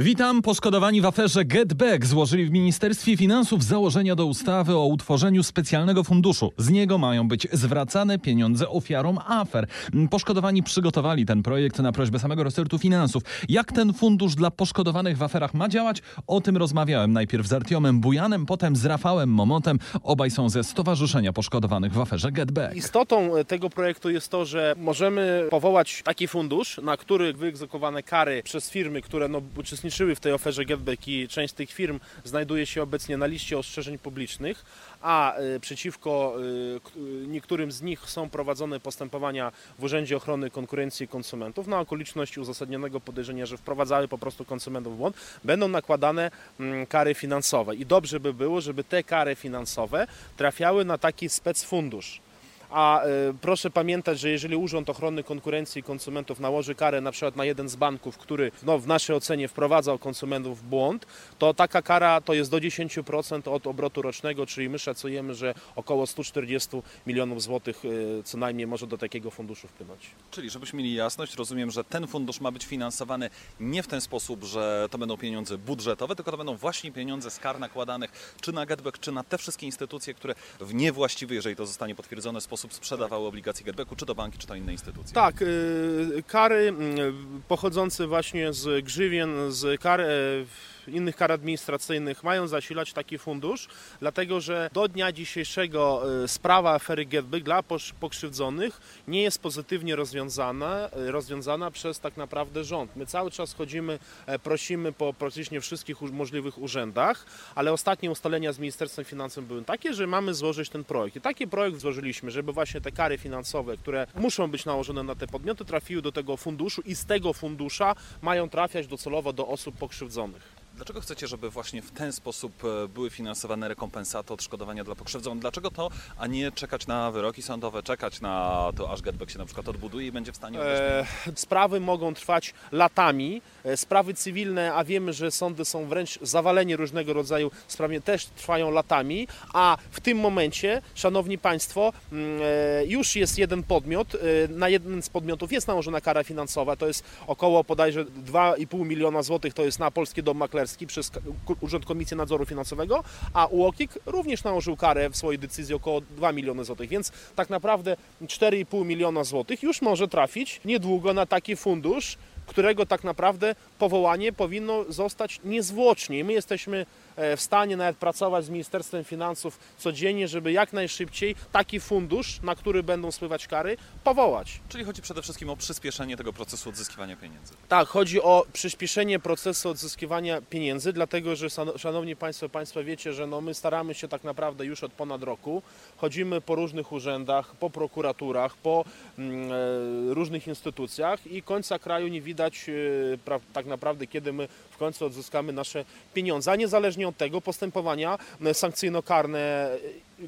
Witam. Poszkodowani w aferze Get Back złożyli w Ministerstwie Finansów założenia do ustawy o utworzeniu specjalnego funduszu. Z niego mają być zwracane pieniądze ofiarom afer. Poszkodowani przygotowali ten projekt na prośbę samego resortu finansów. Jak ten fundusz dla poszkodowanych w aferach ma działać? O tym rozmawiałem najpierw z Artiomem Bujanem, potem z Rafałem Momotem. Obaj są ze Stowarzyszenia Poszkodowanych w aferze Get Back. Istotą tego projektu jest to, że możemy powołać taki fundusz, na który wyegzekwowane kary przez firmy, które no, uczestniczyły w tej oferze Getback i część tych firm znajduje się obecnie na liście ostrzeżeń publicznych, a y, przeciwko y, niektórym z nich są prowadzone postępowania w Urzędzie Ochrony Konkurencji i Konsumentów na okoliczności uzasadnionego podejrzenia, że wprowadzały po prostu konsumentów w błąd, będą nakładane mm, kary finansowe. I dobrze by było, żeby te kary finansowe trafiały na taki specfundusz. A y, proszę pamiętać, że jeżeli Urząd Ochrony Konkurencji i Konsumentów nałoży karę na przykład na jeden z banków, który no, w naszej ocenie wprowadzał konsumentów w błąd, to taka kara to jest do 10% od obrotu rocznego, czyli my szacujemy, że około 140 milionów złotych y, co najmniej może do takiego funduszu wpłynąć. Czyli żebyśmy mieli jasność, rozumiem, że ten fundusz ma być finansowany nie w ten sposób, że to będą pieniądze budżetowe, tylko to będą właśnie pieniądze z kar nakładanych czy na Getback, czy na te wszystkie instytucje, które w niewłaściwy, jeżeli to zostanie potwierdzone, sposób sprzedawały obligacje Getbacku, czy to banki, czy to inne instytucje. Tak, y, kary y, pochodzące właśnie z grzywien, z kar y, innych kar administracyjnych mają zasilać taki fundusz, dlatego że do dnia dzisiejszego sprawa afery Getback dla pokrzywdzonych nie jest pozytywnie rozwiązana, rozwiązana przez tak naprawdę rząd. My cały czas chodzimy, prosimy po praktycznie wszystkich możliwych urzędach, ale ostatnie ustalenia z Ministerstwem Finansów były takie, że mamy złożyć ten projekt. I taki projekt złożyliśmy, żeby właśnie te kary finansowe, które muszą być nałożone na te podmioty, trafiły do tego funduszu i z tego fundusza mają trafiać docelowo do osób pokrzywdzonych. Dlaczego chcecie, żeby właśnie w ten sposób były finansowane rekompensaty, odszkodowania dla pokrzywdzonych? Dlaczego to, a nie czekać na wyroki sądowe, czekać na to, aż Getback się na przykład odbuduje i będzie w stanie... E, sprawy mogą trwać latami. Sprawy cywilne, a wiemy, że sądy są wręcz zawaleni różnego rodzaju sprawami, też trwają latami, a w tym momencie, Szanowni Państwo, już jest jeden podmiot, na jeden z podmiotów jest nałożona kara finansowa, to jest około bodajże 2,5 miliona złotych, to jest na Polski Dom Maklerski, przez Urząd Komisji Nadzoru Finansowego, a UOKiK również nałożył karę w swojej decyzji około 2 miliony złotych, więc tak naprawdę 4,5 miliona złotych już może trafić niedługo na taki fundusz, którego tak naprawdę powołanie powinno zostać niezwłocznie. My jesteśmy w stanie nawet pracować z Ministerstwem Finansów codziennie, żeby jak najszybciej taki fundusz, na który będą spływać kary, powołać. Czyli chodzi przede wszystkim o przyspieszenie tego procesu odzyskiwania pieniędzy. Tak, chodzi o przyspieszenie procesu odzyskiwania pieniędzy, dlatego że, Szanowni Państwo, Państwo wiecie, że no my staramy się tak naprawdę już od ponad roku, chodzimy po różnych urzędach, po prokuraturach, po mm, różnych instytucjach i końca kraju nie widać pra, tak naprawdę, kiedy my w końcu odzyskamy nasze pieniądze, a niezależnie od tego postępowania sankcyjno-karne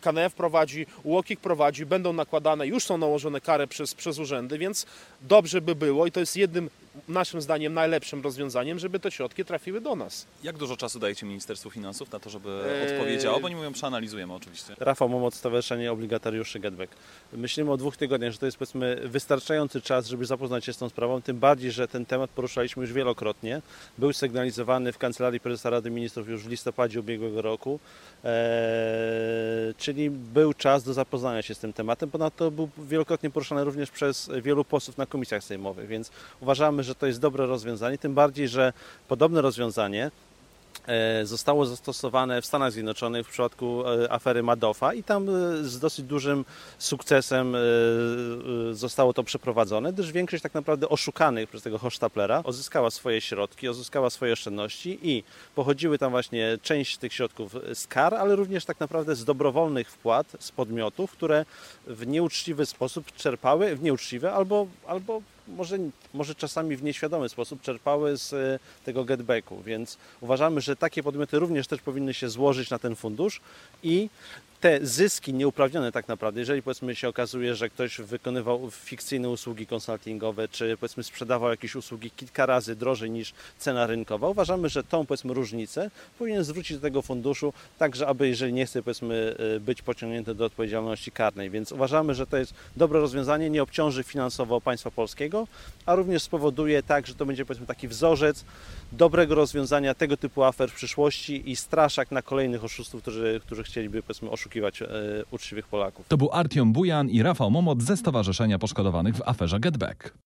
KNF prowadzi, UOKiK prowadzi, będą nakładane, już są nałożone kary przez, przez urzędy, więc dobrze by było i to jest jednym naszym zdaniem najlepszym rozwiązaniem, żeby te środki trafiły do nas. Jak dużo czasu dajecie Ministerstwu Finansów na to, żeby eee... odpowiedziało? Bo oni mówią, przeanalizujemy oczywiście. Rafał Momot, Stowarzyszenie Obligatariuszy Getback. Myślimy o dwóch tygodniach, że to jest powiedzmy wystarczający czas, żeby zapoznać się z tą sprawą, tym bardziej, że ten temat poruszaliśmy już wielokrotnie. Był sygnalizowany w Kancelarii Prezesa Rady Ministrów już w listopadzie ubiegłego roku, eee, czyli był czas do zapoznania się z tym tematem. Ponadto był wielokrotnie poruszany również przez wielu posłów na komisjach sejmowych, więc uważamy, że to jest dobre rozwiązanie, tym bardziej, że podobne rozwiązanie zostało zastosowane w Stanach Zjednoczonych w przypadku afery Madoffa i tam z dosyć dużym sukcesem zostało to przeprowadzone, gdyż większość tak naprawdę oszukanych przez tego Hochstaplera odzyskała swoje środki, odzyskała swoje oszczędności i pochodziły tam właśnie część tych środków z kar, ale również tak naprawdę z dobrowolnych wpłat z podmiotów, które w nieuczciwy sposób czerpały, w nieuczciwy albo, albo może, może czasami w nieświadomy sposób czerpały z e, tego getbacku, więc uważamy, że takie podmioty również też powinny się złożyć na ten fundusz i te zyski nieuprawnione tak naprawdę, jeżeli powiedzmy się okazuje, że ktoś wykonywał fikcyjne usługi konsultingowe, czy powiedzmy sprzedawał jakieś usługi kilka razy drożej niż cena rynkowa, uważamy, że tą powiedzmy różnicę powinien zwrócić do tego funduszu, tak że aby jeżeli nie chce powiedzmy e, być pociągnięty do odpowiedzialności karnej, więc uważamy, że to jest dobre rozwiązanie, nie obciąży finansowo państwa polskiego, a również spowoduje tak, że to będzie powiedzmy taki wzorzec dobrego rozwiązania tego typu afer w przyszłości i straszak na kolejnych oszustów, którzy, którzy chcieliby powiedzmy oszukiwać e, uczciwych Polaków. To był Artiom Bujan i Rafał Momot ze Stowarzyszenia Poszkodowanych w aferze GetBack.